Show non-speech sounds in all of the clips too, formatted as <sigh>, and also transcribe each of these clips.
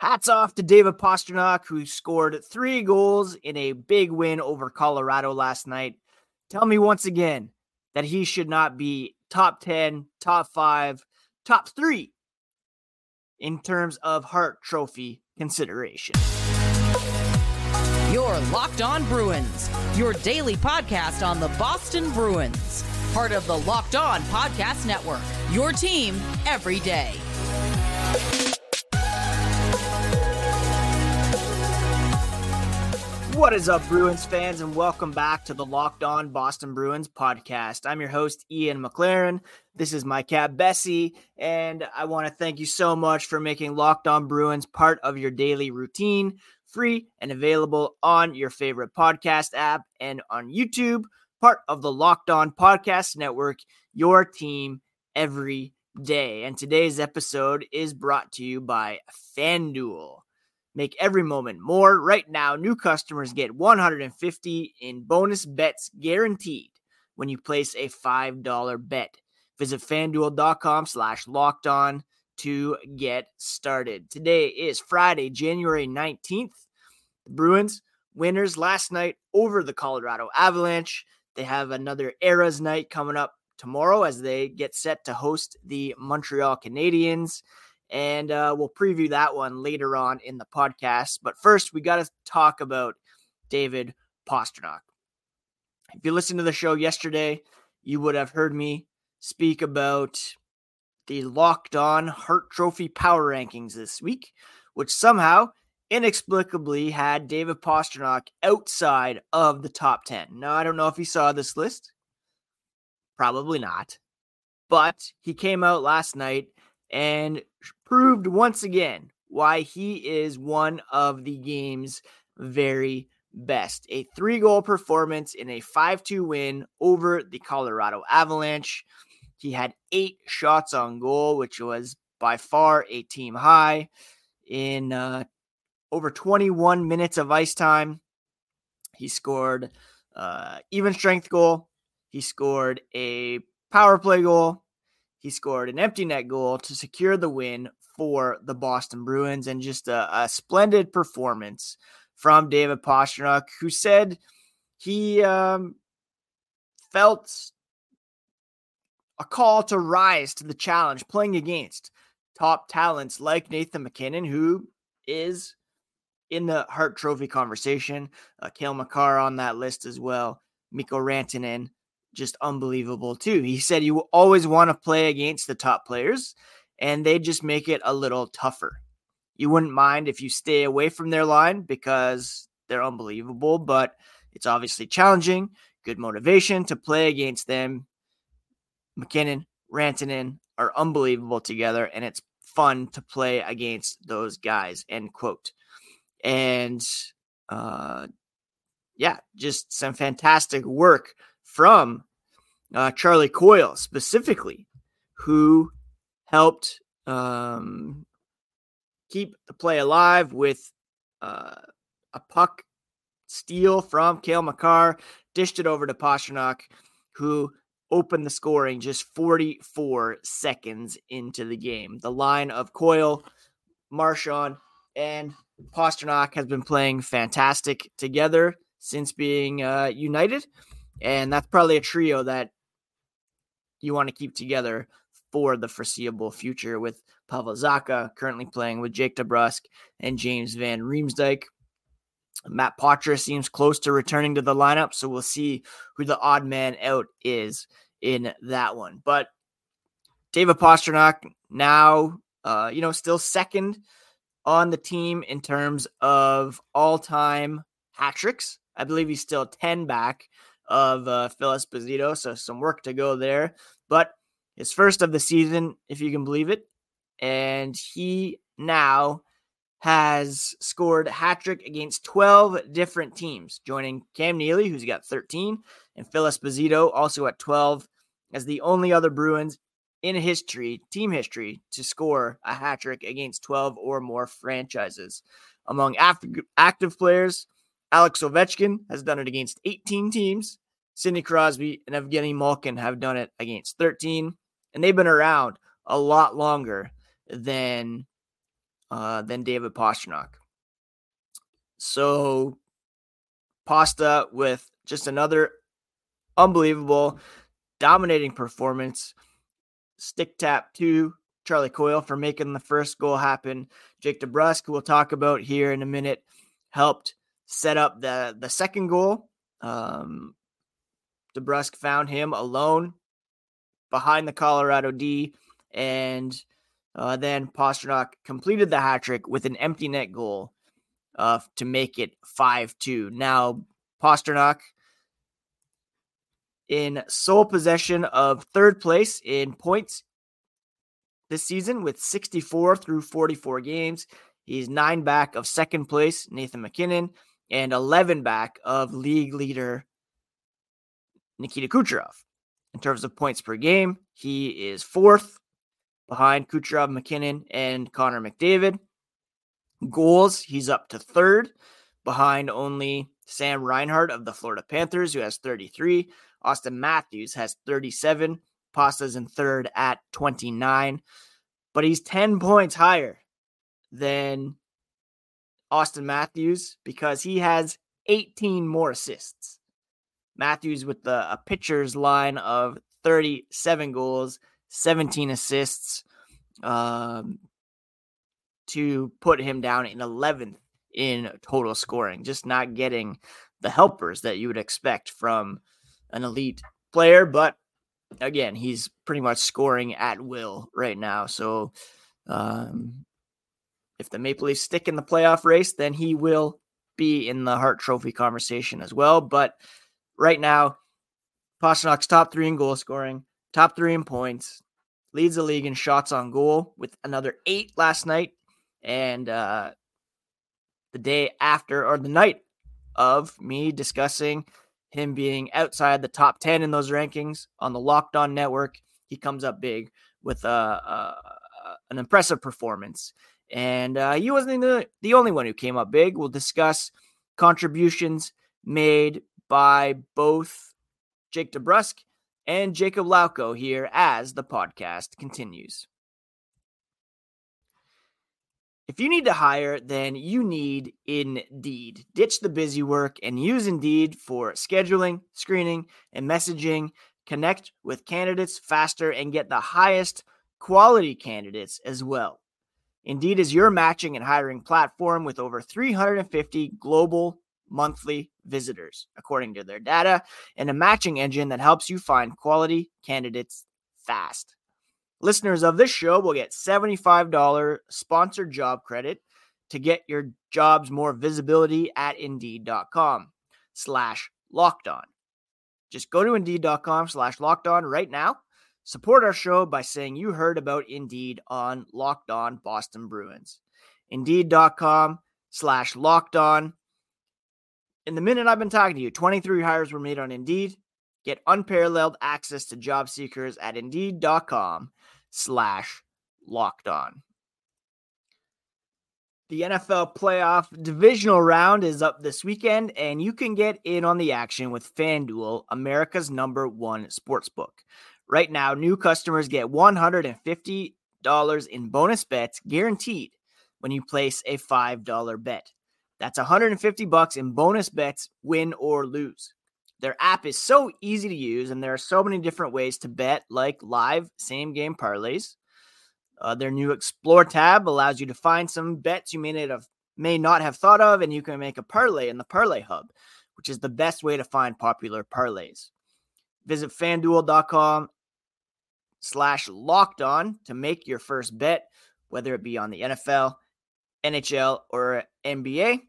Hats off to David Pastrnak, who scored three goals in a big win over Colorado last night. Tell me once again that he should not be top 10, top five, top three in terms of Hart Trophy consideration. Your Locked On Bruins, your daily podcast on the Boston Bruins, part of the Locked On Podcast Network, your team every day. What is up, Bruins fans, and welcome back to the Locked On Boston Bruins podcast. I'm your host, Ian McLaren. This is my cat, Bessie, and I want to thank you so much for making Locked On Bruins part of your daily routine, free and available on your favorite podcast app and on YouTube, part of the Locked On Podcast Network, your team every day. And today's episode is brought to you by FanDuel. Make every moment more. Right now, new customers get 150 in bonus bets guaranteed when you place a $5 bet. Visit fanduel.com slash locked on to get started. Today is Friday, January 19th. The Bruins winners last night over the Colorado Avalanche. They have another Eras night coming up tomorrow as they get set to host the Montreal Canadiens and uh, we'll preview that one later on in the podcast. But first, we got to talk about David Pastrnak. If you listened to the show yesterday, you would have heard me speak about the locked on Hart Trophy power rankings this week, which somehow inexplicably had David Pastrnak outside of the top 10. Now, I don't know if he saw this list. Probably not. But he came out last night and proved once again why he is one of the game's very best. A three goal performance in a 5 2 win over the Colorado Avalanche. He had eight shots on goal, which was by far a team high in uh, over 21 minutes of ice time. He scored uh, even strength goal. He scored a power play goal. He scored an empty net goal to secure the win for the Boston Bruins and just a, a splendid performance from David Pastrnak, who said he um, felt a call to rise to the challenge playing against top talents like Nathan MacKinnon, who is in the Hart Trophy conversation. Uh, Cale Makar on that list as well. Mikko Rantanen, just unbelievable too. He said you always want to play against the top players and they just make it a little tougher. You wouldn't mind if you stay away from their line because they're unbelievable, but it's obviously challenging. Good motivation to play against them. MacKinnon, Rantanen are unbelievable together, and it's fun to play against those guys. End quote. And uh, yeah, just some fantastic work from uh, Charlie Coyle specifically, who helped um, keep the play alive with uh, a puck steal from Cale Makar, dished it over to Pastrnak, who opened the scoring just 44 seconds into the game. The line of Coyle, Marchand, and Pastrnak has been playing fantastic together since being uh, united. And that's probably a trio that you want to keep together for the foreseeable future with Pavel Zacha currently playing with Jake DeBrusk and James Van Riemsdyk. Matt Poitras seems close to returning to the lineup, so we'll see who the odd man out is in that one. But David Pastrnak now, uh, you know, still second on the team in terms of all-time hat tricks. I believe he's still 10 back of uh, Phil Esposito, so some work to go there. But his first of the season, if you can believe it, and he now has scored a hat trick against 12 different teams, joining Cam Neely, who's got 13, and Phil Esposito, also at 12, as the only other Bruins in history, team history, to score a hat trick against 12 or more franchises. Among active players, Alex Ovechkin has done it against 18 teams. Sidney Crosby and Evgeny Malkin have done it against 13, and they've been around a lot longer than uh, than David Pastrnak. So Pasta with just another unbelievable, dominating performance. Stick tap to Charlie Coyle for making the first goal happen. Jake DeBrusk, who we'll talk about here in a minute, helped set up the the second goal. Um, DeBrusk found him alone behind the Colorado D, and uh, then Pastrnak completed the hat trick with an empty net goal uh, to make it 5 2. Now, Pastrnak in sole possession of third place in points this season with 64 through 44 games. He's nine back of second place, Nathan MacKinnon, and 11 back of league leader Nikita Kucherov. In terms of points per game, he is fourth behind Kucherov, MacKinnon, and Connor McDavid. Goals, he's up to third behind only Sam Reinhart of the Florida Panthers, who has 33. Auston Matthews has 37. Pasta's in third at 29, but he's 10 points higher than Auston Matthews because he has 18 more assists. Matthews with the a pitcher's line of 37 goals, 17 assists um, to put him down in 11th in total scoring, just not getting the helpers that you would expect from an elite player. But again, he's pretty much scoring at will right now. So um, if the Maple Leafs stick in the playoff race, then he will be in the Hart Trophy conversation as well. But right now, Pastrnak's top three in goal scoring, top three in points, leads the league in shots on goal with another eight last night. And uh, the day after, or the night of me discussing him being outside the top 10 in those rankings on the Locked On Network. He comes up big with uh, uh, an impressive performance. And uh, he wasn't the, the only one who came up big. We'll discuss contributions made by both Jake DeBrusk and Jakub Lauko here as the podcast continues. If you need to hire, then you need Indeed. Ditch the busy work and use Indeed for scheduling, screening, and messaging. Connect with candidates faster and get the highest quality candidates as well. Indeed is your matching and hiring platform with over 350 global monthly visitors, according to their data, and a matching engine that helps you find quality candidates fast. Listeners of this show will get $75 sponsored job credit to get your jobs more visibility at indeed.com slash locked on. Just go to indeed.com slash locked on right now. Support our show by saying you heard about Indeed on Locked On Boston Bruins. Indeed.com slash locked on. In the minute I've been talking to you, 23 hires were made on Indeed. Get unparalleled access to job seekers at Indeed.com slash locked on. The NFL playoff divisional round is up this weekend, and you can get in on the action with FanDuel, America's number one sportsbook. Right now, new customers get $150 in bonus bets guaranteed when you place a $5 bet. That's 150 bucks in bonus bets, win or lose. Their app is so easy to use, and there are so many different ways to bet, like live same game parlays. Uh, their new Explore tab allows you to find some bets you may not have may not have thought of, and you can make a parlay in the Parlay Hub, which is the best way to find popular parlays. Visit FanDuel.com slash locked on to make your first bet, whether it be on the NFL, NHL, or NBA.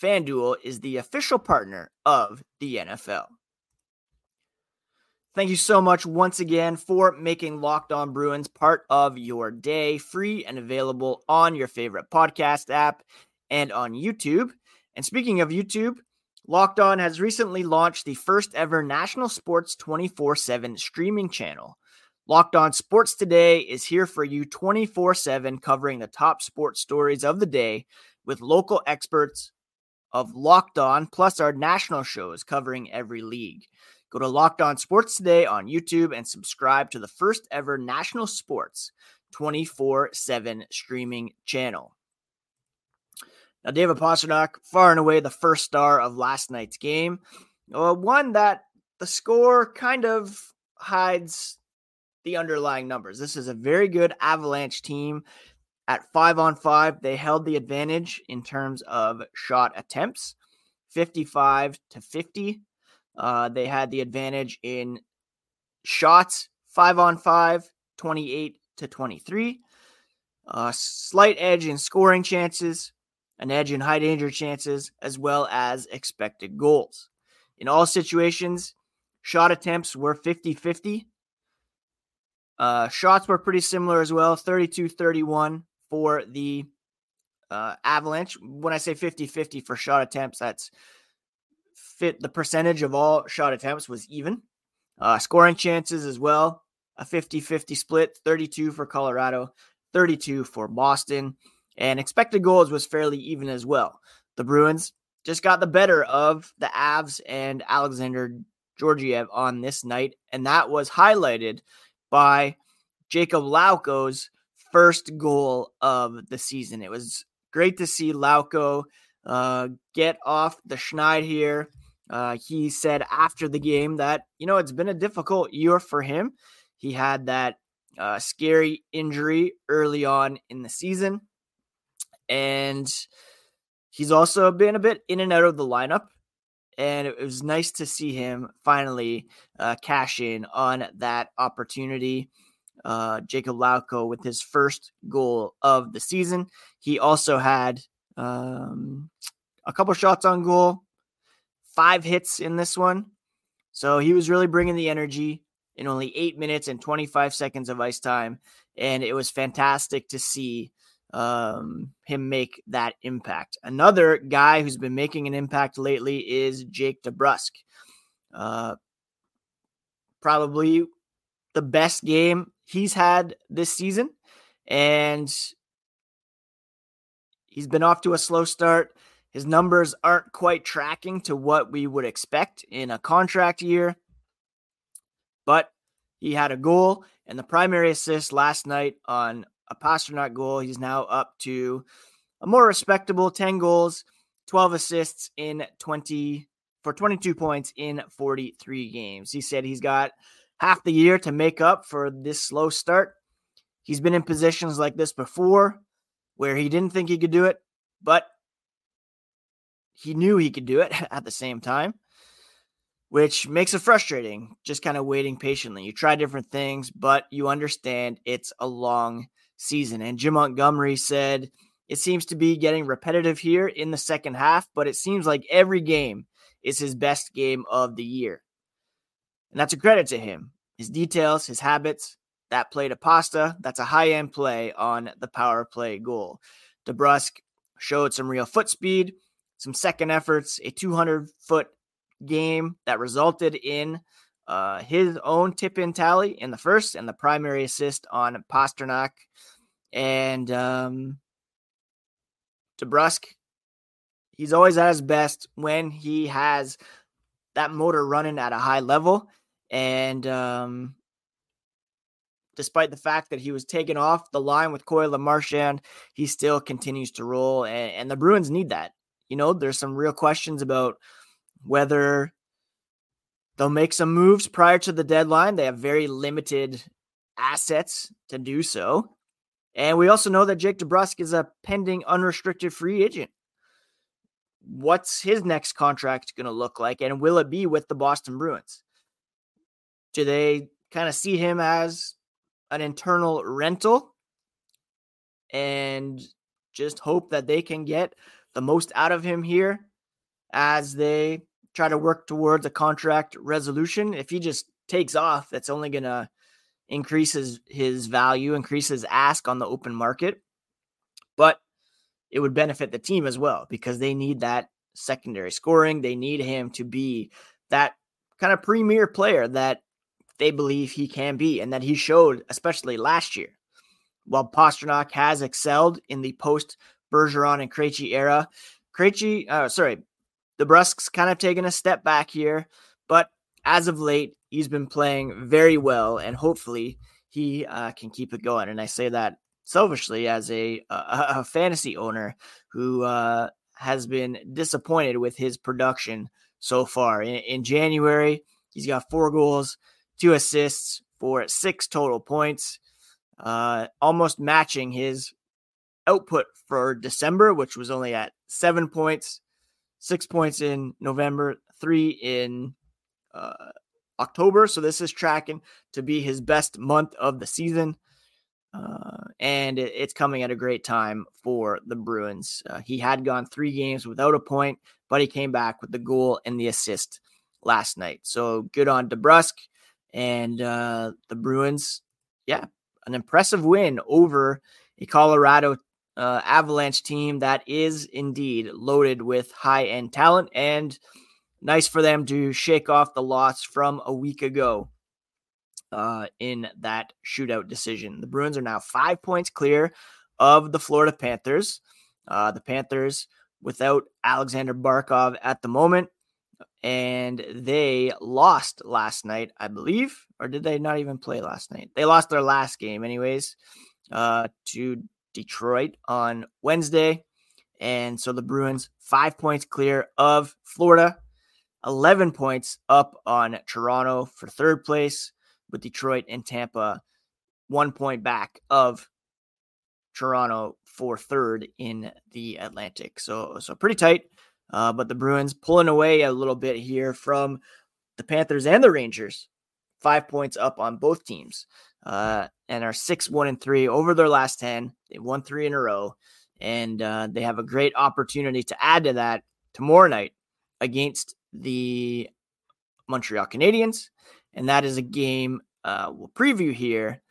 FanDuel is the official partner of the NFL. Thank you so much once again for making Locked On Bruins part of your day, free and available on your favorite podcast app and on YouTube. And speaking of YouTube, Locked On has recently launched the first ever national sports 24 7 streaming channel. Locked On Sports Today is here for you 24 7, covering the top sports stories of the day with local experts of Locked On, plus our national shows covering every league. Go to Locked On Sports today on YouTube and subscribe to the first ever national sports 24 7 streaming channel. Now, David Pastrnak, far and away the first star of last night's game. Uh, one that the score kind of hides the underlying numbers. This is a very good Avalanche team. At five on five, they held the advantage in terms of shot attempts 55 to 50. Uh, they had the advantage in shots, five on five, 28 to 23. A slight edge in scoring chances, an edge in high danger chances, as well as expected goals. In all situations, shot attempts were 50 50. Uh, shots were pretty similar as well 32 31 for the uh, Avalanche. When I say 50 50 for shot attempts, that's fit the percentage of all shot attempts was even. Uh, scoring chances as well, a 50 50 split 32 for Colorado, 32 for Boston. And expected goals was fairly even as well. The Bruins just got the better of the Avs and Alexandar Georgiev on this night. And that was highlighted by Jakub Lauko's first goal of the season. It was great to see Lauko uh, get off the schneid here. Uh, he said after the game that, you know, it's been a difficult year for him. He had that uh, scary injury early on in the season. And he's also been a bit in and out of the lineup. And it was nice to see him finally uh, cash in on that opportunity uh, Jakub Lauko with his first goal of the season. He also had um, a couple shots on goal, five hits in this one. So he was really bringing the energy in only eight minutes and 25 seconds of ice time. And it was fantastic to see um, him make that impact. Another guy who's been making an impact lately is Jake DeBrusk. Uh, probably the best game he's had this season. And he's been off to a slow start. His numbers aren't quite tracking to what we would expect in a contract year. But he had a goal and the primary assist last night on a Pastrnak goal. He's now up to a more respectable 10 goals, 12 assists in 20 for 22 points in 43 games. He said he's got half the year to make up for this slow start. He's been in positions like this before where he didn't think he could do it, but he knew he could do it <laughs> at the same time, which makes it frustrating, just kind of waiting patiently. You try different things, but you understand it's a long season. And Jim Montgomery said it seems to be getting repetitive here in the second half, but it seems like every game is his best game of the year. And that's a credit to him. His details, his habits, that play to Pasta, that's a high end play on the power play goal. DeBrusk showed some real foot speed, some second efforts, a 200 foot game that resulted in uh, his own tip in tally in the first and the primary assist on Pastrnak. And um, DeBrusk, he's always at his best when he has that motor running at a high level. And um, despite the fact that he was taken off the line with Coyle Marchand, he still continues to roll. And, and the Bruins need that. You know, there's some real questions about whether they'll make some moves prior to the deadline. They have very limited assets to do so. And we also know that Jake DeBrusk is a pending unrestricted free agent. What's his next contract going to look like? And will it be with the Boston Bruins? Do they kind of see him as an internal rental and just hope that they can get the most out of him here as they try to work towards a contract resolution? If he just takes off, that's only going to increase his, value, increases ask on the open market. But it would benefit the team as well because they need that secondary scoring. They need him to be that kind of premier player that they believe he can be and that he showed, especially last year. While Pastrnak has excelled in the post Bergeron and Krejci era, Krejci, uh, sorry, DeBrusk's kind of taken a step back here, but as of late, he's been playing very well, and hopefully he uh, can keep it going. And I say that selfishly as a, a, a fantasy owner who uh, has been disappointed with his production so far. In, in January, he's got four goals, two assists for six total points, uh, almost matching his output for December, which was only at seven points, six points in November, three in uh, October. So this is tracking to be his best month of the season. Uh, and it, it's coming at a great time for the Bruins. Uh, he had gone three games without a point, but he came back with the goal and the assist last night. So good on DeBrusk and uh, the Bruins. Yeah, an impressive win over a Colorado uh, Avalanche team that is indeed loaded with high end talent and nice for them to shake off the loss from a week ago uh, in that shootout decision. The Bruins are now five points clear of the Florida Panthers. Uh, the Panthers without Aleksander Barkov at the moment, and they lost last night, I believe, or did they not even play last night? They lost their last game, anyways, uh, to Detroit on Wednesday. And so the Bruins, five points clear of Florida, 11 points up on Toronto for third place, with Detroit and Tampa one point back of Toronto for third in the Atlantic. So, so pretty tight. Uh, but the Bruins pulling away a little bit here from the Panthers and the Rangers, five points up on both teams, uh, and are six one and three over their last ten. They won three in a row, and uh, they have a great opportunity to add to that tomorrow night against the Montreal Canadiens, and that is a game uh, we'll preview here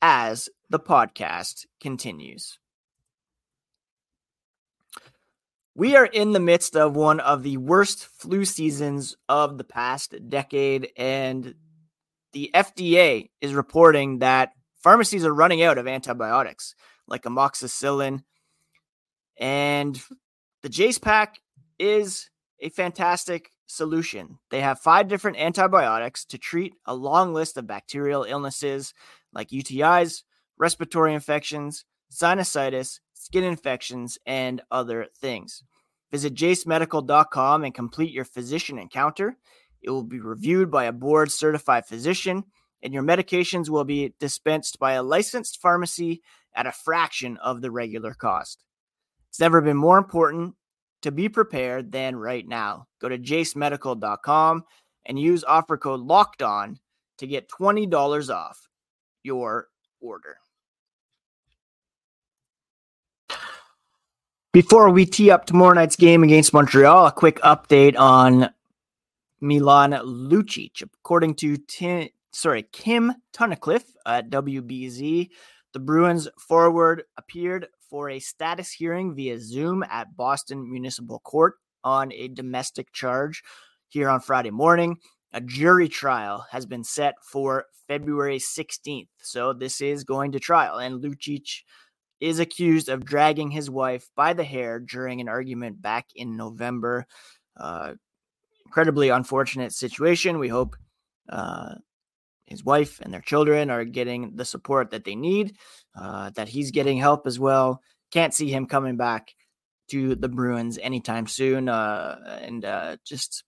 as the podcast continues. We are in the midst of one of the worst flu seasons of the past decade, and the FDA is reporting that pharmacies are running out of antibiotics like amoxicillin. And the Jase Pack is a fantastic solution. They have five different antibiotics to treat a long list of bacterial illnesses like UTIs, respiratory infections, sinusitis, skin infections, and other things. Visit jasemedical.com and complete your physician encounter. It will be reviewed by a board certified physician, and your medications will be dispensed by a licensed pharmacy at a fraction of the regular cost. It's never been more important to be prepared than right now. Go to jasemedical.com and use offer code locked on to get $20 off your order. Before we tee up tomorrow night's game against Montreal, a quick update on Milan Lucic. According to Tim, sorry, Kim Tunnicliffe at WBZ, the Bruins forward appeared for a status hearing via Zoom at Boston Municipal Court on a domestic charge here on Friday morning. A jury trial has been set for February 16th. So this is going to trial. And Lucic is accused of dragging his wife by the hair during an argument back in November. Uh, incredibly unfortunate situation. We hope uh, his wife and their children are getting the support that they need, uh, that he's getting help as well. Can't see him coming back to the Bruins anytime soon. Uh, and uh, just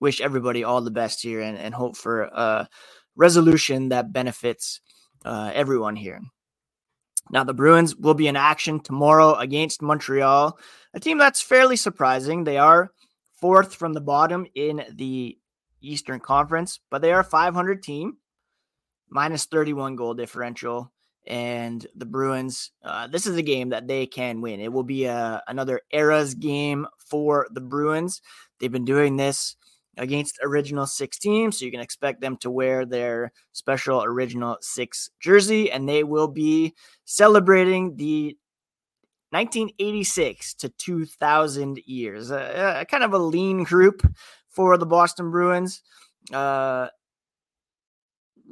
wish everybody all the best here and, and hope for a resolution that benefits uh, everyone here. Now, the Bruins will be in action tomorrow against Montreal, a team that's fairly surprising. They are fourth from the bottom in the Eastern Conference, but they are a 500 team minus 31 goal differential. And the Bruins, uh, this is a game that they can win. It will be a, uh, another eras game for the Bruins. They've been doing this against original six teams, so you can expect them to wear their special original six jersey, and they will be celebrating the 1986 to 2000 years. A, a kind of a lean group for the Boston Bruins. Uh,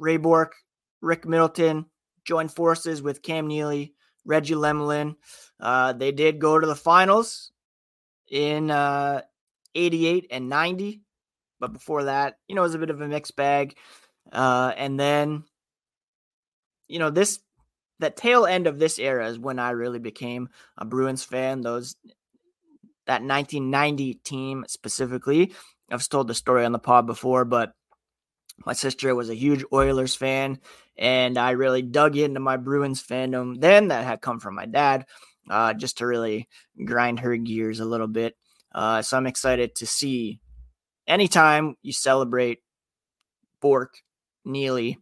Ray Bourque, Rick Middleton joined forces with Cam Neely, Reggie Lemelin. Uh, they did go to the finals in uh, 88 and 90. But before that, you know, it was a bit of a mixed bag. Uh, and then, you know, this the tail end of this era is when I really became a Bruins fan. Those that 1990 team specifically. I've told the story on the pod before, but my sister was a huge Oilers fan, and I really dug into my Bruins fandom then that had come from my dad, uh, just to really grind her gears a little bit. Uh, so I'm excited to see anytime you celebrate Bourque, Neely,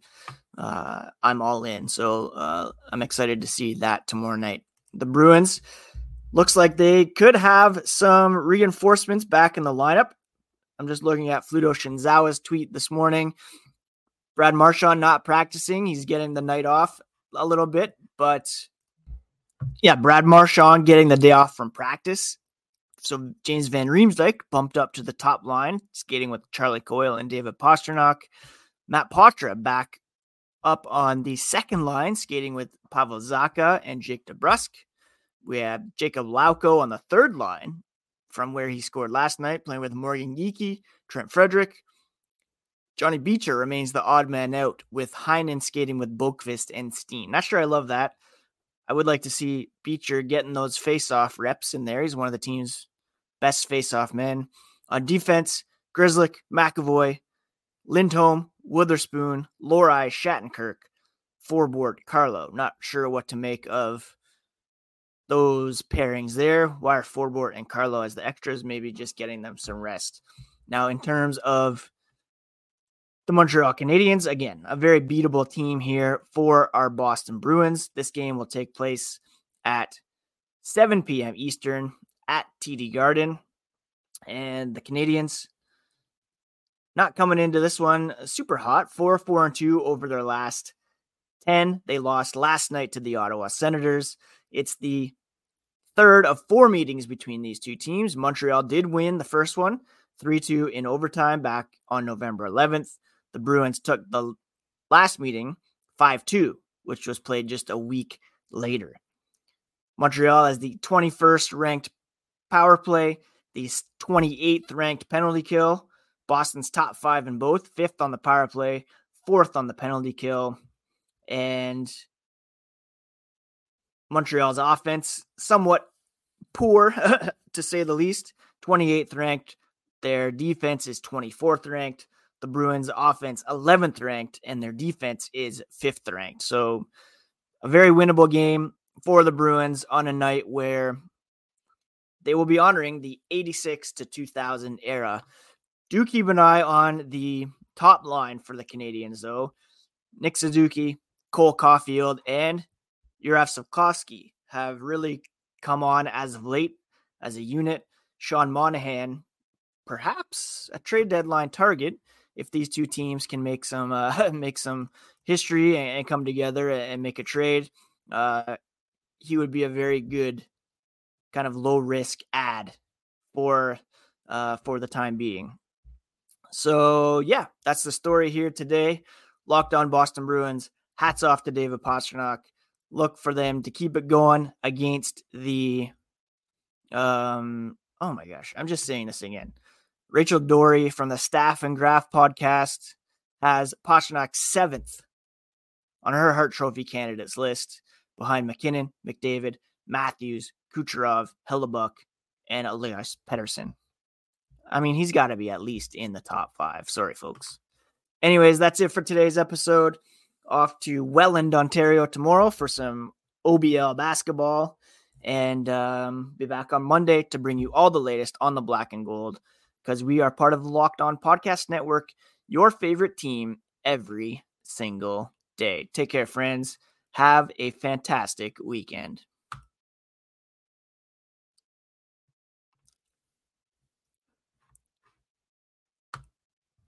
uh, I'm all in. So uh, I'm excited to see that tomorrow night. The Bruins looks like they could have some reinforcements back in the lineup. I'm just looking at Fluto Shinzawa's tweet this morning. Brad Marchand not practicing. He's getting the night off a little bit, but yeah, Brad Marchand getting the day off from practice. So James Van Riemsdyk bumped up to the top line, skating with Charlie Coyle and David Pastrnak. Matt Poitras back up on the second line, skating with Pavel Zacha and Jake DeBrusk. We have Jakub Lauko on the third line from where he scored last night, playing with Morgan Geekie, Trent Frederic. Johnny Beecher remains the odd man out with Heinen skating with Boqvist and Steen. Not sure I love that. I would like to see Beecher getting those face-off reps in there. He's one of the team's best face-off men. On defense, Grzelcyk, McAvoy, Lindholm, Witherspoon, Lohrei, Shattenkirk, Forbort, Carlo. Not sure what to make of those pairings there. Wire Forbort and Carlo as the extras, maybe just getting them some rest. Now, in terms of the Montreal Canadiens, again, a very beatable team here for our Boston Bruins. This game will take place at 7 p.m. Eastern at TD Garden. And the Canadiens not coming into this one super hot, 4 4 and 2 over their last 10. They lost last night to the Ottawa Senators. It's the third of four meetings between these two teams. Montreal did win the first one 3 2 in overtime back on November 11th. The Bruins took the last meeting 5 2, which was played just a week later. Montreal has the 21st ranked power play, the 28th ranked penalty kill. Boston's top five in both, fifth on the power play, fourth on the penalty kill. And Montreal's offense, somewhat poor <laughs> to say the least. 28th ranked. Their defense is 24th ranked. The Bruins' offense 11th ranked, and their defense is 5th ranked. So, a very winnable game for the Bruins on a night where they will be honoring the 86 to 2000 era. Do keep an eye on the top line for the Canadiens, though. Nick Suzuki, Cole Caufield, and Juraj Slafkovsky have really come on as of late as a unit. Sean Monahan, perhaps a trade deadline target if these two teams can make some uh, <laughs> make some history and, and, come together and make a trade. Uh, he would be a very good kind of low risk ad for uh, for the time being. So yeah, that's the story here today. Locked on Boston Bruins. Hats off to David Pastrnak look for them to keep it going against the um oh my gosh, I'm just saying this again. Rachel Doerrie from the Staff and Graph podcast has Pastrnak seventh on her Hart Trophy candidates list behind MacKinnon, McDavid, Matthews, Kucherov, Hellebuyck, and Elias Pettersson. I mean, he's got to be at least in the top five. Sorry, folks. Anyways, that's it for today's episode off to Welland, Ontario tomorrow for some OBL basketball and um, be back on Monday to bring you all the latest on the black and gold because we are part of the Locked On Podcast Network, your favorite team every single day. Take care, friends. Have a fantastic weekend.